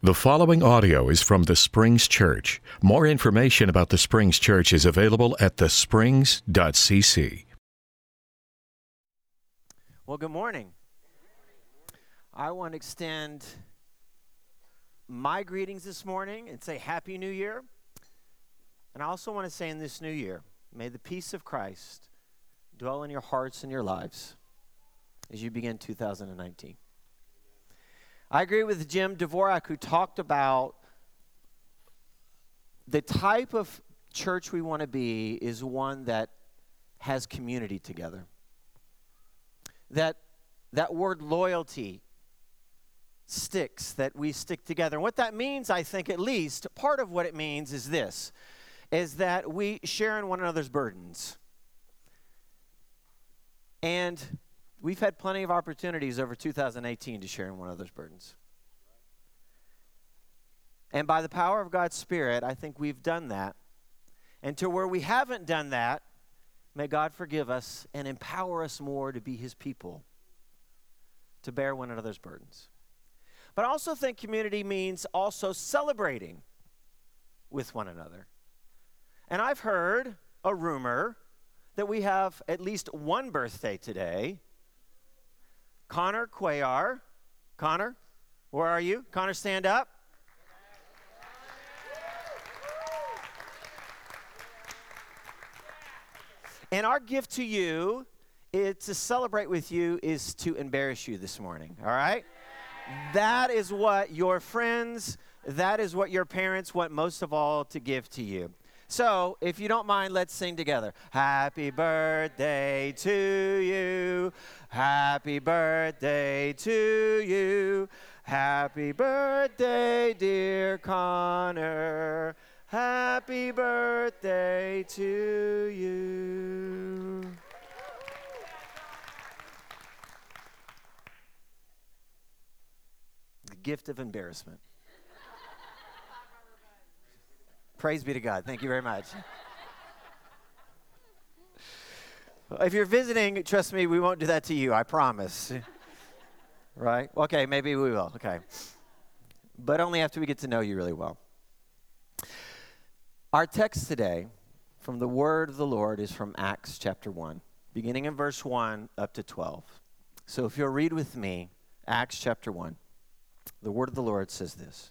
The following audio is from the Springs Church. More information about the Springs Church is available at thesprings.cc. Well, good morning. I want to extend my greetings this morning and say Happy New Year. And I also want to say in this new year, may the peace of Christ dwell in your hearts and your lives as you begin 2019. I agree with Jim Dvorak, who talked about the type of church we want to be is one that has community together. That, that word loyalty sticks, that we stick together. And what that means, I think, at least, part of what it means is this is that we share in one another's burdens. And We've had plenty of opportunities over 2018 to share in one another's burdens. And by the power of God's Spirit, I think we've done that. And to where we haven't done that, may God forgive us and empower us more to be His people, to bear one another's burdens. But I also think community means also celebrating with one another. And I've heard a rumor that we have at least one birthday today Connor Cuellar. Connor, where are you? Connor, stand up. And our gift to you is to celebrate with you is to embarrass you this morning, all right? That is what your friends, that is what your parents want most of all to give to you. So, if you don't mind, let's sing together. Happy birthday to you. Happy birthday to you. Happy birthday, dear Connor. Happy birthday to you. The gift of embarrassment. Praise be to God. Thank you very much. if you're visiting, trust me, we won't do that to you, I promise. right? Okay, maybe we will. Okay. But only after we get to know you really well. Our text today from the word of the Lord is from Acts chapter 1, beginning in verse 1 up to 12. So if you'll read with me, Acts chapter 1, the word of the Lord says this.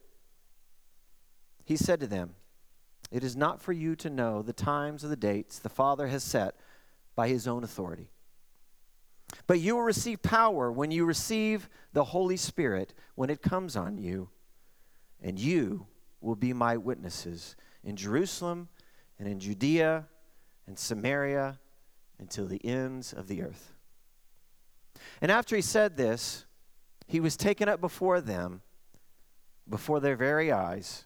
He said to them, It is not for you to know the times or the dates the Father has set by his own authority. But you will receive power when you receive the Holy Spirit when it comes on you, and you will be my witnesses in Jerusalem and in Judea and Samaria until the ends of the earth. And after he said this, he was taken up before them, before their very eyes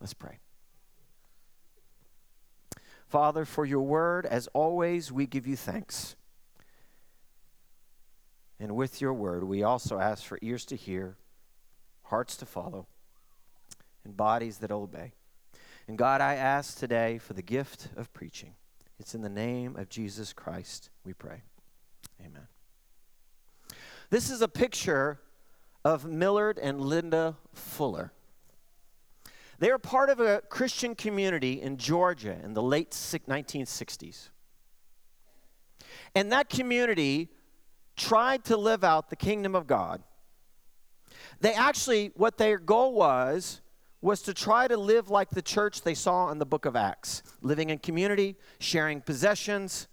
Let's pray. Father, for your word, as always, we give you thanks. And with your word, we also ask for ears to hear, hearts to follow, and bodies that obey. And God, I ask today for the gift of preaching. It's in the name of Jesus Christ we pray. Amen. This is a picture of Millard and Linda Fuller. They are part of a Christian community in Georgia in the late 1960s. And that community tried to live out the kingdom of God. They actually, what their goal was, was to try to live like the church they saw in the book of Acts living in community, sharing possessions,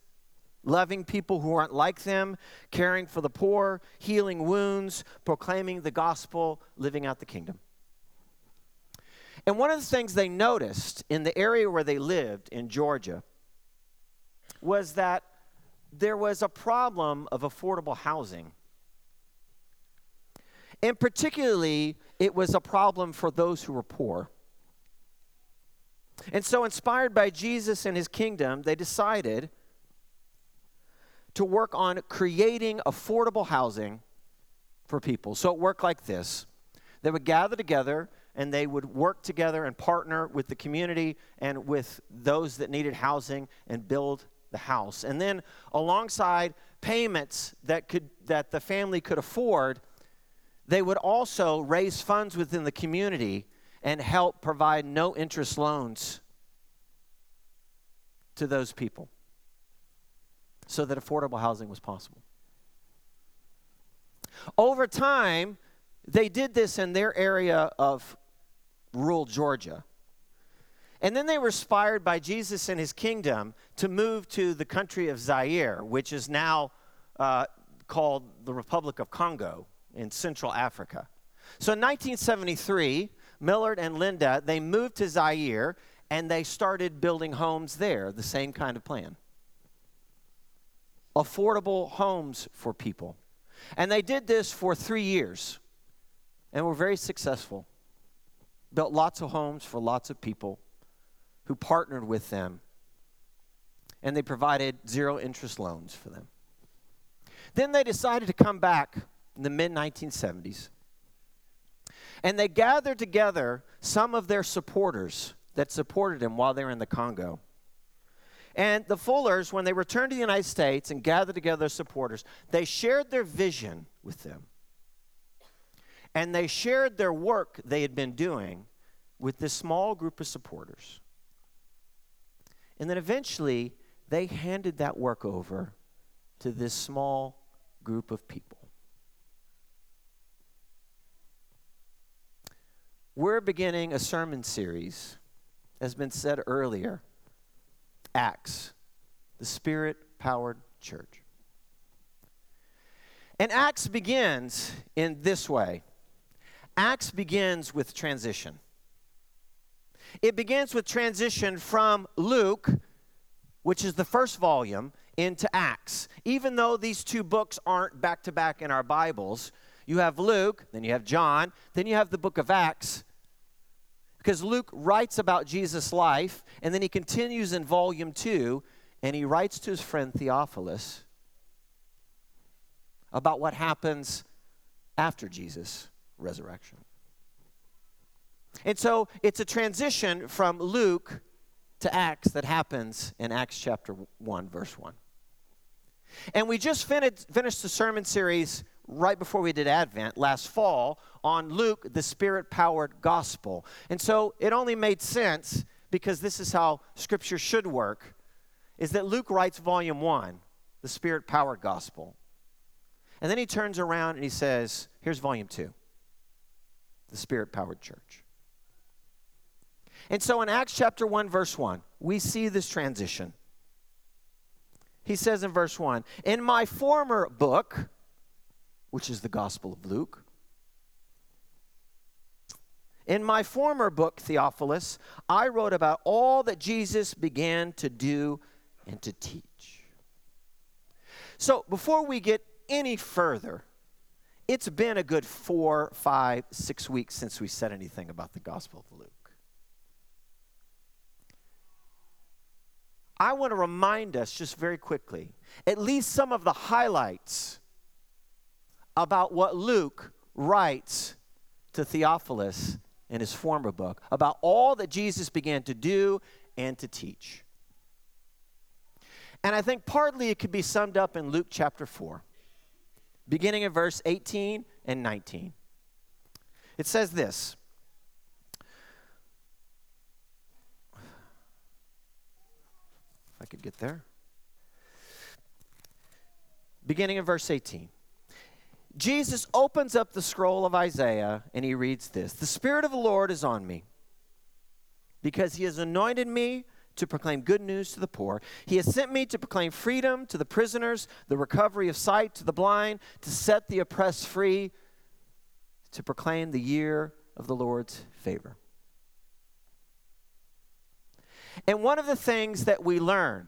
loving people who aren't like them, caring for the poor, healing wounds, proclaiming the gospel, living out the kingdom. And one of the things they noticed in the area where they lived in Georgia was that there was a problem of affordable housing. And particularly, it was a problem for those who were poor. And so, inspired by Jesus and his kingdom, they decided to work on creating affordable housing for people. So, it worked like this they would gather together and they would work together and partner with the community and with those that needed housing and build the house. And then alongside payments that could that the family could afford, they would also raise funds within the community and help provide no interest loans to those people so that affordable housing was possible. Over time, they did this in their area of rural Georgia. And then they were inspired by Jesus and his kingdom to move to the country of Zaire, which is now uh, called the Republic of Congo in Central Africa. So in 1973, Millard and Linda, they moved to Zaire and they started building homes there, the same kind of plan. Affordable homes for people. And they did this for three years and were very successful built lots of homes for lots of people who partnered with them, and they provided zero interest loans for them. Then they decided to come back in the mid 1970s, and they gathered together some of their supporters that supported him while they were in the Congo. And the Fullers, when they returned to the United States and gathered together supporters, they shared their vision with them and they shared their work they had been doing with this small group of supporters. And then eventually, they handed that work over to this small group of people. We're beginning a sermon series, as been said earlier Acts, the Spirit powered church. And Acts begins in this way Acts begins with transition. It begins with transition from Luke, which is the first volume, into Acts. Even though these two books aren't back to back in our Bibles, you have Luke, then you have John, then you have the book of Acts. Because Luke writes about Jesus' life, and then he continues in volume two, and he writes to his friend Theophilus about what happens after Jesus' resurrection. And so it's a transition from Luke to Acts that happens in Acts chapter 1, verse 1. And we just finished, finished the sermon series right before we did Advent last fall on Luke, the Spirit powered gospel. And so it only made sense because this is how Scripture should work is that Luke writes volume 1, the Spirit powered gospel. And then he turns around and he says, here's volume 2 the Spirit powered church. And so in Acts chapter 1, verse 1, we see this transition. He says in verse 1 In my former book, which is the Gospel of Luke, in my former book, Theophilus, I wrote about all that Jesus began to do and to teach. So before we get any further, it's been a good four, five, six weeks since we said anything about the Gospel of Luke. I want to remind us just very quickly, at least some of the highlights about what Luke writes to Theophilus in his former book about all that Jesus began to do and to teach. And I think partly it could be summed up in Luke chapter 4, beginning in verse 18 and 19. It says this If I could get there. Beginning in verse 18. Jesus opens up the scroll of Isaiah and he reads this The Spirit of the Lord is on me because he has anointed me to proclaim good news to the poor. He has sent me to proclaim freedom to the prisoners, the recovery of sight to the blind, to set the oppressed free, to proclaim the year of the Lord's favor. And one of the things that we learn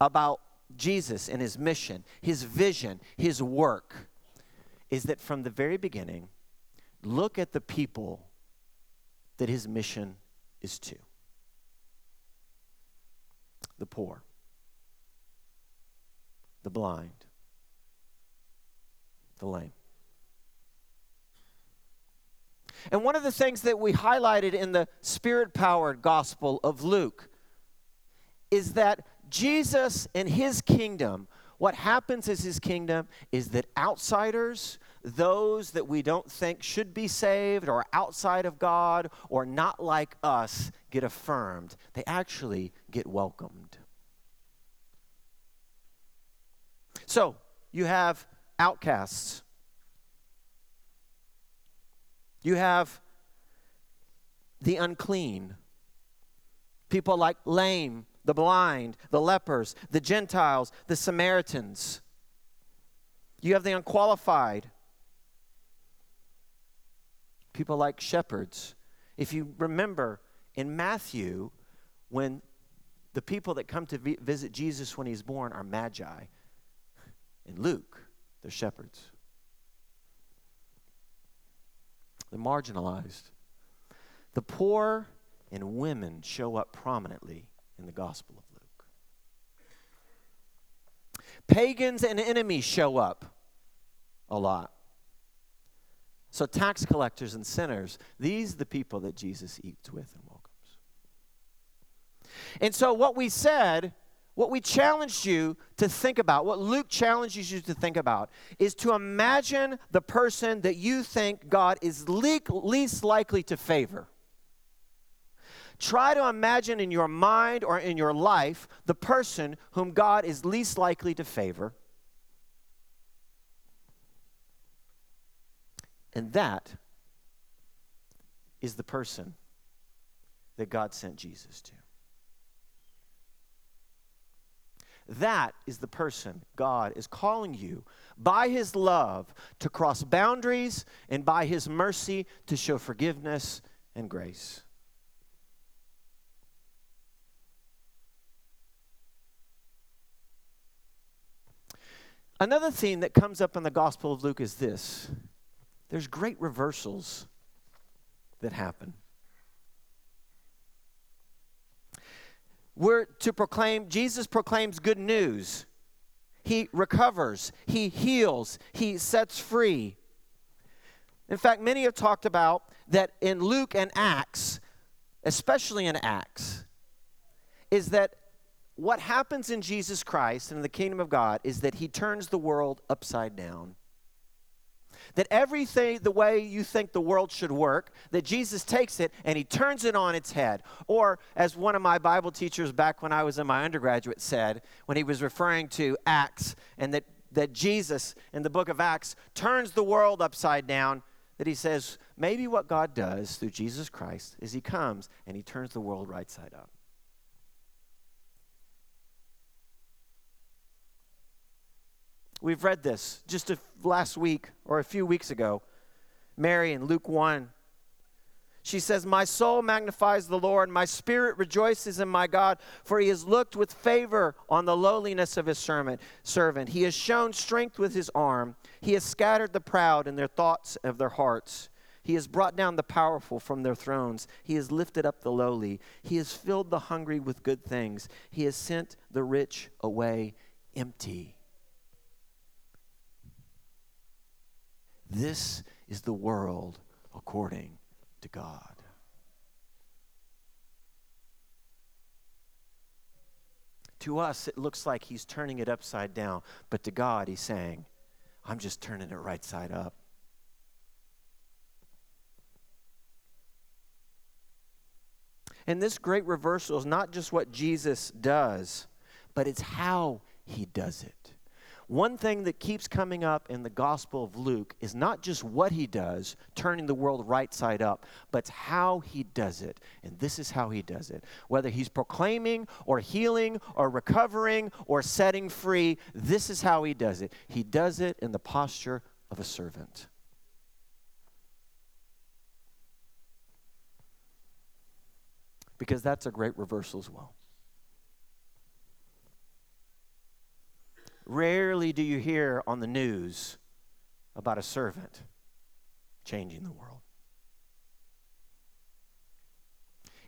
about Jesus and his mission, his vision, his work, is that from the very beginning, look at the people that his mission is to the poor, the blind, the lame. And one of the things that we highlighted in the spirit powered gospel of Luke is that Jesus and his kingdom, what happens is his kingdom is that outsiders, those that we don't think should be saved or outside of God or not like us, get affirmed. They actually get welcomed. So, you have outcasts. You have the unclean. People like lame, the blind, the lepers, the Gentiles, the Samaritans. You have the unqualified. People like shepherds. If you remember in Matthew, when the people that come to visit Jesus when he's born are magi, in Luke, they're shepherds. They're marginalized. The poor and women show up prominently in the Gospel of Luke. Pagans and enemies show up a lot. So, tax collectors and sinners, these are the people that Jesus eats with and welcomes. And so, what we said, what we challenged you to think about, what Luke challenges you to think about, is to imagine the person that you think God is least likely to favor. Try to imagine in your mind or in your life the person whom God is least likely to favor. And that is the person that God sent Jesus to. That is the person God is calling you by His love to cross boundaries and by His mercy to show forgiveness and grace. Another theme that comes up in the Gospel of Luke is this there's great reversals that happen. We're to proclaim, Jesus proclaims good news. He recovers, He heals, He sets free. In fact, many have talked about that in Luke and Acts, especially in Acts, is that what happens in Jesus Christ and in the kingdom of God is that he turns the world upside down. That everything, the way you think the world should work, that Jesus takes it and he turns it on its head. Or, as one of my Bible teachers back when I was in my undergraduate said, when he was referring to Acts, and that, that Jesus in the book of Acts turns the world upside down, that he says, maybe what God does through Jesus Christ is he comes and he turns the world right side up. We've read this just a, last week or a few weeks ago. Mary in Luke 1. She says, My soul magnifies the Lord, my spirit rejoices in my God, for he has looked with favor on the lowliness of his servant. He has shown strength with his arm. He has scattered the proud in their thoughts of their hearts. He has brought down the powerful from their thrones. He has lifted up the lowly. He has filled the hungry with good things. He has sent the rich away empty. This is the world according to God. To us, it looks like he's turning it upside down, but to God, he's saying, I'm just turning it right side up. And this great reversal is not just what Jesus does, but it's how he does it. One thing that keeps coming up in the Gospel of Luke is not just what he does, turning the world right side up, but how he does it. And this is how he does it. Whether he's proclaiming or healing or recovering or setting free, this is how he does it. He does it in the posture of a servant. Because that's a great reversal as well. Rarely do you hear on the news about a servant changing the world.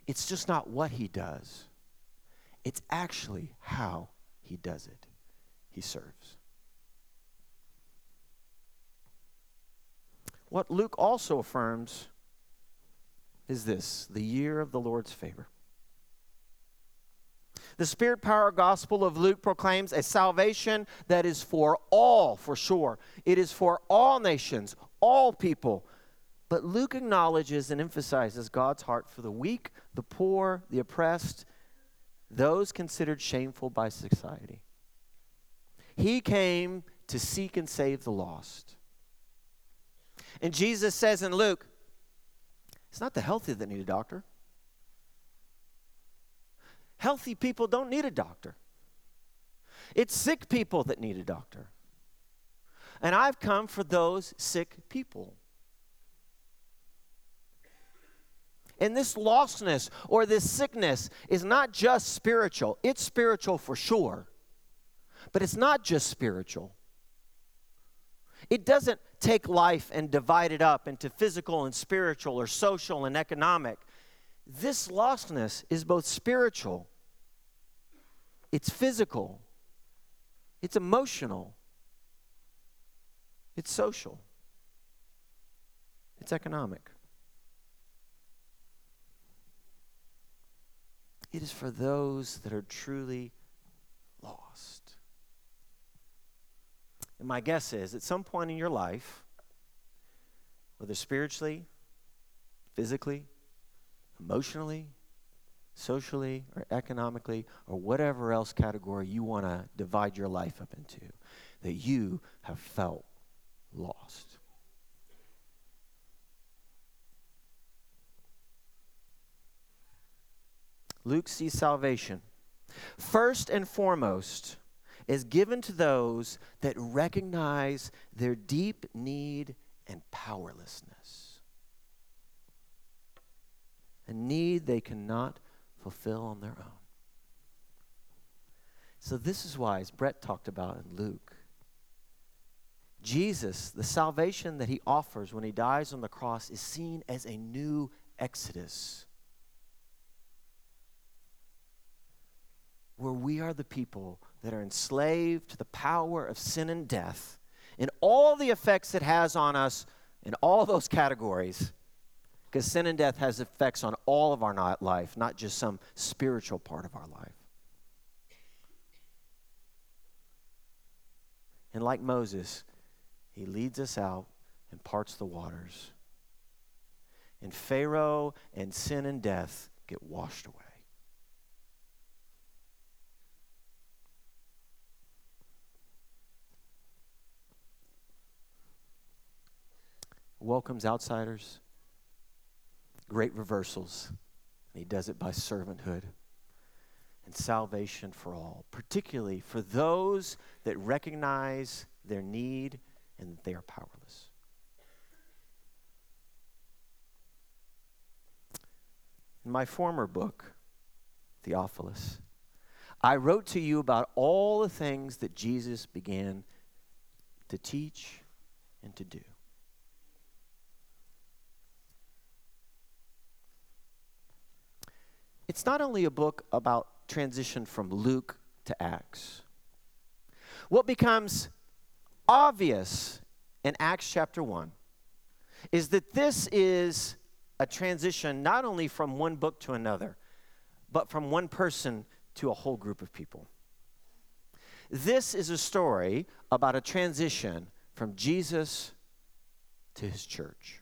It's just not what he does, it's actually how he does it. He serves. What Luke also affirms is this the year of the Lord's favor. The Spirit Power Gospel of Luke proclaims a salvation that is for all, for sure. It is for all nations, all people. But Luke acknowledges and emphasizes God's heart for the weak, the poor, the oppressed, those considered shameful by society. He came to seek and save the lost. And Jesus says in Luke, it's not the healthy that need a doctor. Healthy people don't need a doctor. It's sick people that need a doctor. And I've come for those sick people. And this lostness or this sickness is not just spiritual. It's spiritual for sure, but it's not just spiritual. It doesn't take life and divide it up into physical and spiritual or social and economic. This lostness is both spiritual, it's physical, it's emotional, it's social, it's economic. It is for those that are truly lost. And my guess is at some point in your life, whether spiritually, physically, emotionally, socially, or economically, or whatever else category you want to divide your life up into, that you have felt lost. Luke sees salvation first and foremost is given to those that recognize their deep need and powerlessness. A need they cannot fulfill on their own. So, this is why, as Brett talked about in Luke, Jesus, the salvation that he offers when he dies on the cross, is seen as a new exodus. Where we are the people that are enslaved to the power of sin and death and all the effects it has on us in all those categories. Because sin and death has effects on all of our life, not just some spiritual part of our life. And like Moses, he leads us out and parts the waters. And Pharaoh and sin and death get washed away. welcomes outsiders, great reversals. And he does it by servanthood and salvation for all, particularly for those that recognize their need and that they are powerless. In my former book, Theophilus, I wrote to you about all the things that Jesus began to teach and to do. It's not only a book about transition from Luke to Acts. What becomes obvious in Acts chapter 1 is that this is a transition not only from one book to another, but from one person to a whole group of people. this is a story about a transition from Jesus to his church.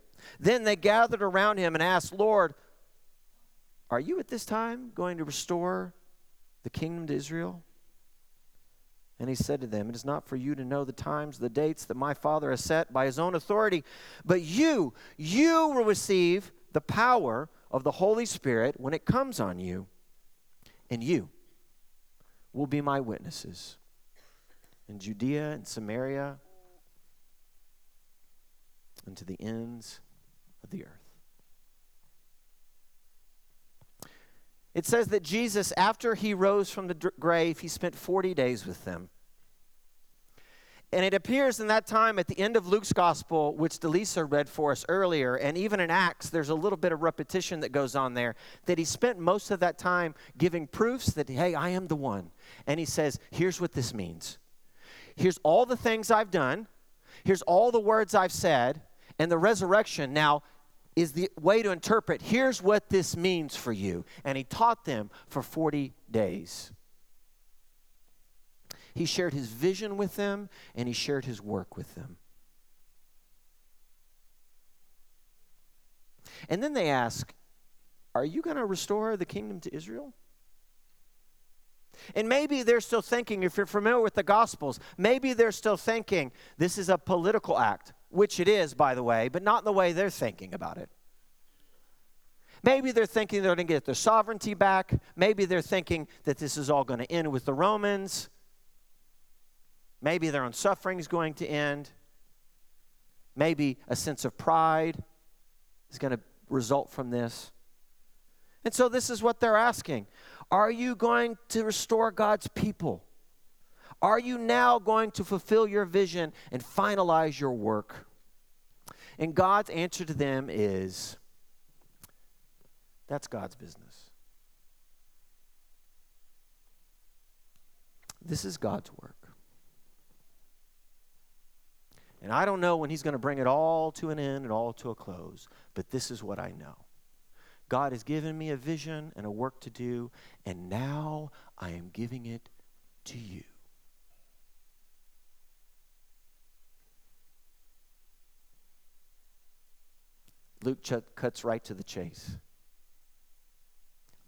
Then they gathered around him and asked, Lord, are you at this time going to restore the kingdom to Israel? And he said to them, It is not for you to know the times, the dates that my Father has set by his own authority, but you, you will receive the power of the Holy Spirit when it comes on you. And you will be my witnesses in Judea and Samaria and to the ends of the earth. It says that Jesus, after he rose from the grave, he spent 40 days with them. And it appears in that time at the end of Luke's gospel, which Delisa read for us earlier, and even in Acts, there's a little bit of repetition that goes on there, that he spent most of that time giving proofs that, hey, I am the one. And he says, here's what this means. Here's all the things I've done. Here's all the words I've said. And the resurrection. Now, is the way to interpret here's what this means for you. And he taught them for 40 days. He shared his vision with them and he shared his work with them. And then they ask, Are you going to restore the kingdom to Israel? And maybe they're still thinking, if you're familiar with the Gospels, maybe they're still thinking this is a political act which it is, by the way, but not in the way they're thinking about it. Maybe they're thinking they're going to get their sovereignty back. Maybe they're thinking that this is all going to end with the Romans. Maybe their own suffering is going to end. Maybe a sense of pride is going to result from this. And so, this is what they're asking Are you going to restore God's people? Are you now going to fulfill your vision and finalize your work? And God's answer to them is that's God's business. This is God's work. And I don't know when He's going to bring it all to an end and all to a close, but this is what I know. God has given me a vision and a work to do, and now I am giving it to you. Luke ch- cuts right to the chase.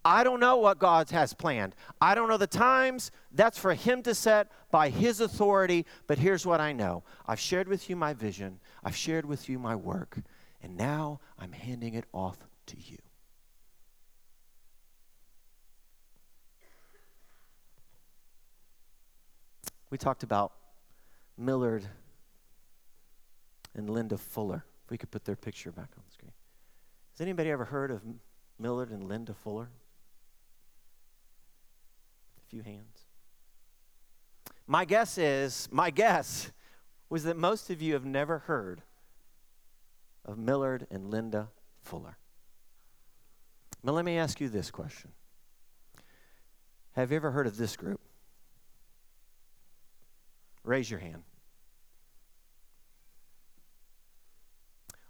I don't know what God has planned. I don't know the times. That's for Him to set by His authority. But here's what I know I've shared with you my vision, I've shared with you my work, and now I'm handing it off to you. We talked about Millard and Linda Fuller. If we could put their picture back screen. Has anybody ever heard of Millard and Linda Fuller? A few hands. My guess is, my guess was that most of you have never heard of Millard and Linda Fuller. But let me ask you this question Have you ever heard of this group? Raise your hand.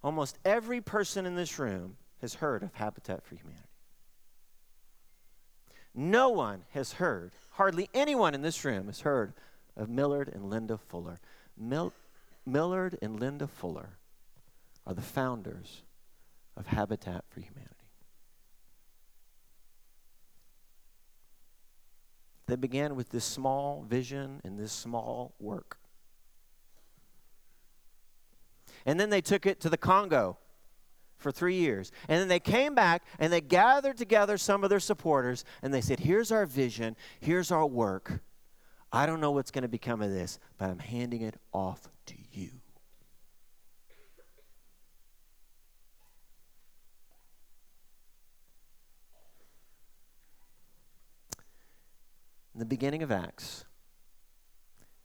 Almost every person in this room has heard of Habitat for Humanity. No one has heard, hardly anyone in this room has heard of Millard and Linda Fuller. Mil- Millard and Linda Fuller are the founders of Habitat for Humanity. They began with this small vision and this small work. And then they took it to the Congo for three years. And then they came back and they gathered together some of their supporters and they said, Here's our vision, here's our work. I don't know what's going to become of this, but I'm handing it off to you. in the beginning of Acts,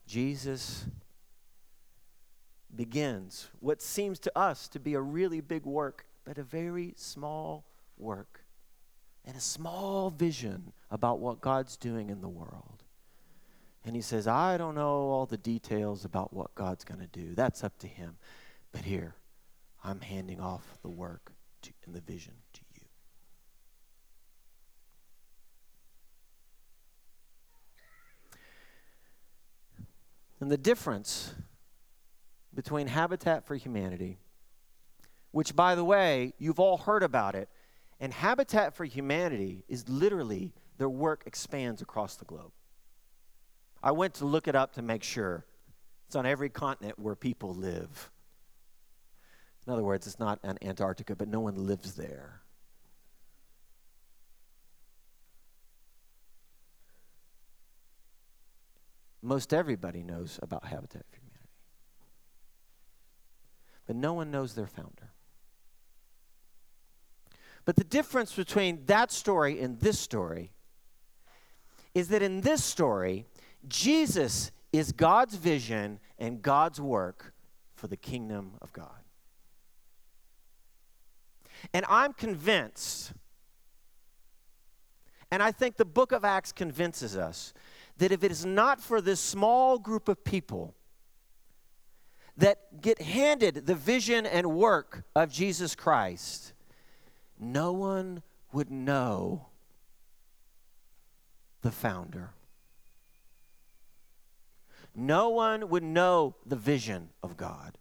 Jesus begins what seems to us to be a really big work, but a very small work and a small vision about what God's doing in the world. And he says, I don't know all the details about what God's going to do. That's up to him. But here, I'm handing off the work to, and the vision to you. And the difference between Habitat for Humanity, which, by the way, you've all heard about it, and Habitat for Humanity is literally their work expands across the globe. I went to look it up to make sure. It's on every continent where people live. In other words, it's not an Antarctica, but no one lives there. Most everybody knows about Habitat for. But no one knows their founder. But the difference between that story and this story is that in this story, Jesus is God's vision and God's work for the kingdom of God. And I'm convinced, and I think the book of Acts convinces us, that if it is not for this small group of people that get handed the vision and work of Jesus Christ, no one would know the founder. No one would know the vision of God.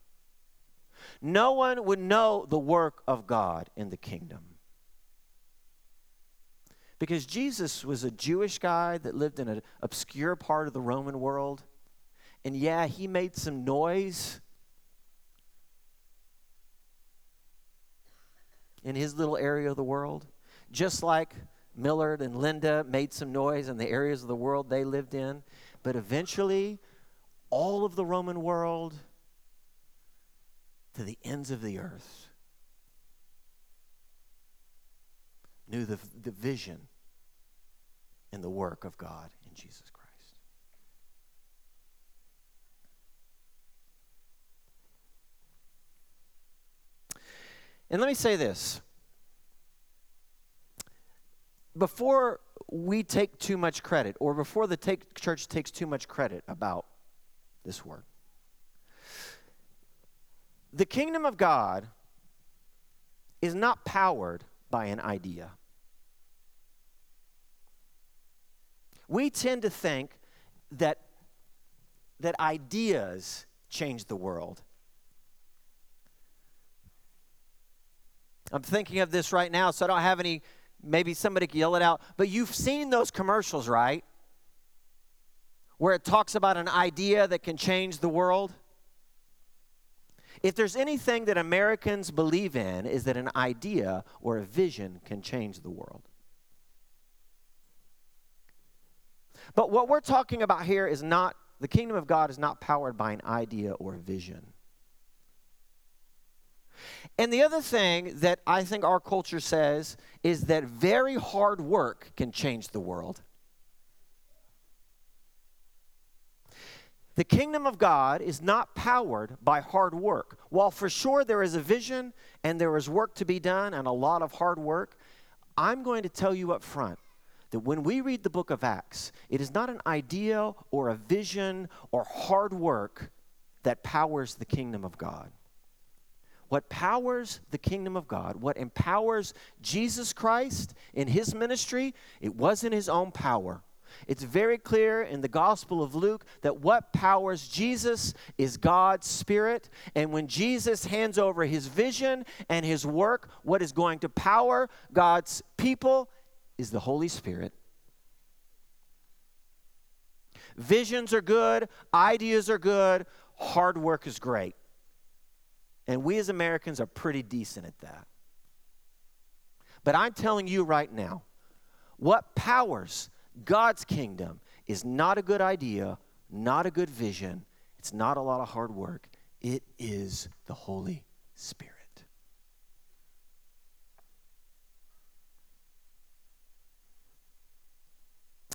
No one would know the work of God in the kingdom. Because Jesus was a Jewish guy that lived in an obscure part of the Roman world. And yeah, he made some noise in his little area of the world, just like Millard and Linda made some noise in the areas of the world they lived in. But eventually, all of the Roman world to the ends of the earth knew the, the vision and the work of God in Jesus Christ. And let me say this. Before we take too much credit, or before the take, church takes too much credit about this work, the kingdom of God is not powered by an idea. We tend to think that, that ideas change the world. I'm thinking of this right now, so I don't have any, maybe somebody can yell it out, but you've seen those commercials, right? Where it talks about an idea that can change the world. If there's anything that Americans believe in, is that an idea or a vision can change the world. But what we're talking about here is not, the kingdom of God is not powered by an idea or a vision. And the other thing that I think our culture says is that very hard work can change the world. The kingdom of God is not powered by hard work. While for sure there is a vision and there is work to be done and a lot of hard work, I'm going to tell you up front that when we read the book of Acts, it is not an idea or a vision or hard work that powers the kingdom of God. What powers the kingdom of God, what empowers Jesus Christ in his ministry, it wasn't his own power. It's very clear in the Gospel of Luke that what powers Jesus is God's Spirit. And when Jesus hands over his vision and his work, what is going to power God's people is the Holy Spirit. Visions are good, ideas are good, hard work is great. And we as Americans are pretty decent at that. But I'm telling you right now, what powers God's kingdom is not a good idea, not a good vision, it's not a lot of hard work. It is the Holy Spirit.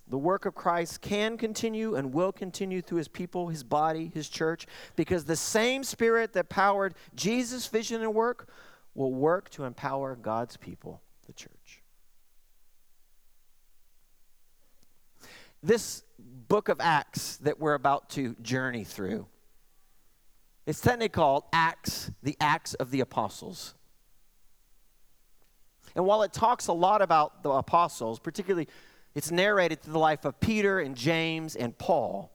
The work of Christ can continue and will continue through his people, his body, his church, because the same spirit that powered Jesus' vision and work will work to empower God's people, the church. This book of Acts that we're about to journey through, it's technically called Acts, the Acts of the Apostles. And while it talks a lot about the apostles, particularly it's narrated through the life of Peter and James and Paul.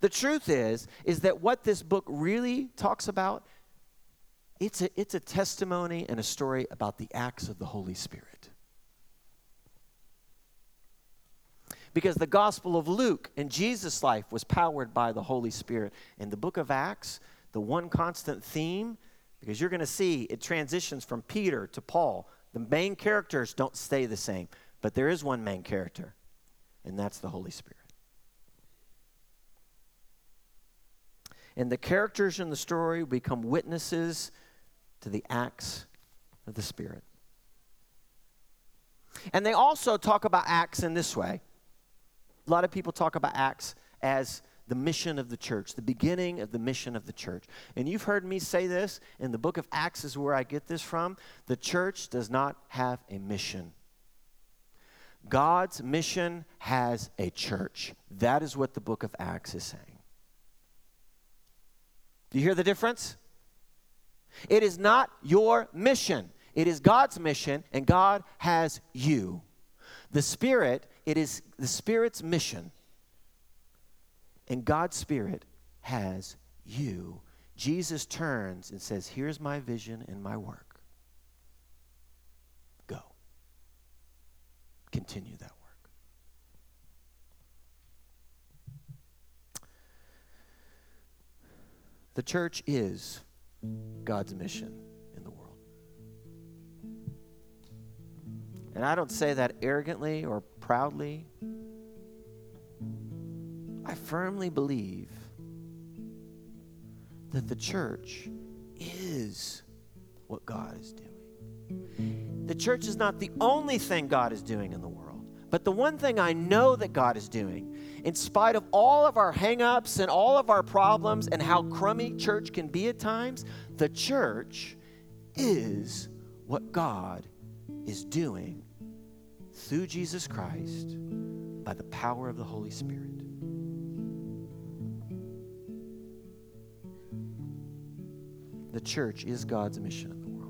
The truth is is that what this book really talks about it's a, it's a testimony and a story about the acts of the Holy Spirit. Because the Gospel of Luke and Jesus' life was powered by the Holy Spirit. In the book of Acts, the one constant theme, because you're going to see it transitions from Peter to Paul the main characters don't stay the same, but there is one main character, and that's the Holy Spirit. And the characters in the story become witnesses to the acts of the Spirit. And they also talk about Acts in this way. A lot of people talk about Acts as the mission of the church, the beginning of the mission of the church. And you've heard me say this, in the book of Acts is where I get this from. The church does not have a mission. God's mission has a church. That is what the book of Acts is saying. Do you hear the difference? It is not your mission. It is God's mission, and God has you. The Spirit, it is the Spirit's mission and God's Spirit has you. Jesus turns and says, Here's my vision and my work. Go. Continue that work. The church is God's mission in the world. And I don't say that arrogantly or proudly I firmly believe that the church is what God is doing. The church is not the only thing God is doing in the world, but the one thing I know that God is doing, in spite of all of our hangups and all of our problems and how crummy church can be at times, the church is what God is doing through Jesus Christ by the power of the Holy Spirit. The church is God's mission in the world.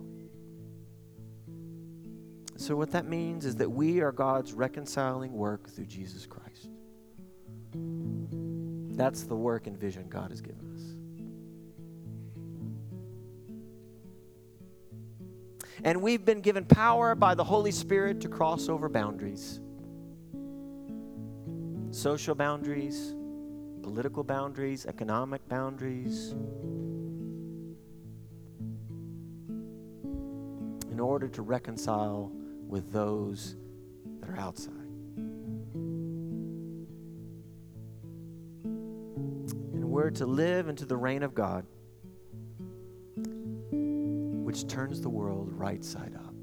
So, what that means is that we are God's reconciling work through Jesus Christ. That's the work and vision God has given us. And we've been given power by the Holy Spirit to cross over boundaries social boundaries, political boundaries, economic boundaries order to reconcile with those that are outside. And we're to live into the reign of God, which turns the world right side up.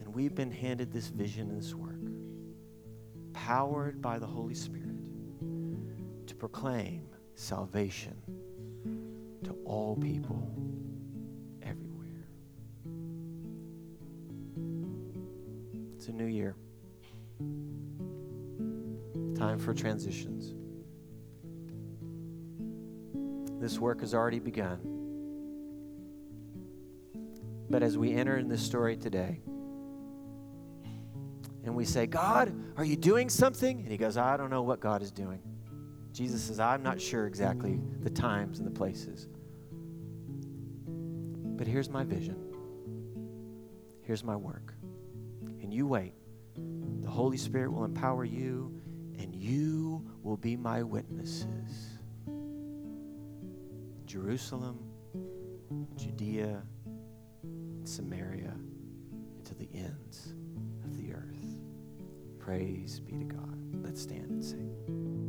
And we've been handed this vision and this work, powered by the Holy Spirit, to proclaim salvation all people everywhere. It's a new year. Time for transitions. This work has already begun. But as we enter in this story today, and we say, God, are you doing something? And he goes, I don't know what God is doing. Jesus says, I'm not sure exactly the times and the places. But here's my vision. Here's my work. And you wait. The Holy Spirit will empower you, and you will be my witnesses. Jerusalem, Judea, Samaria, and to the ends of the earth. Praise be to God. Let's stand and sing.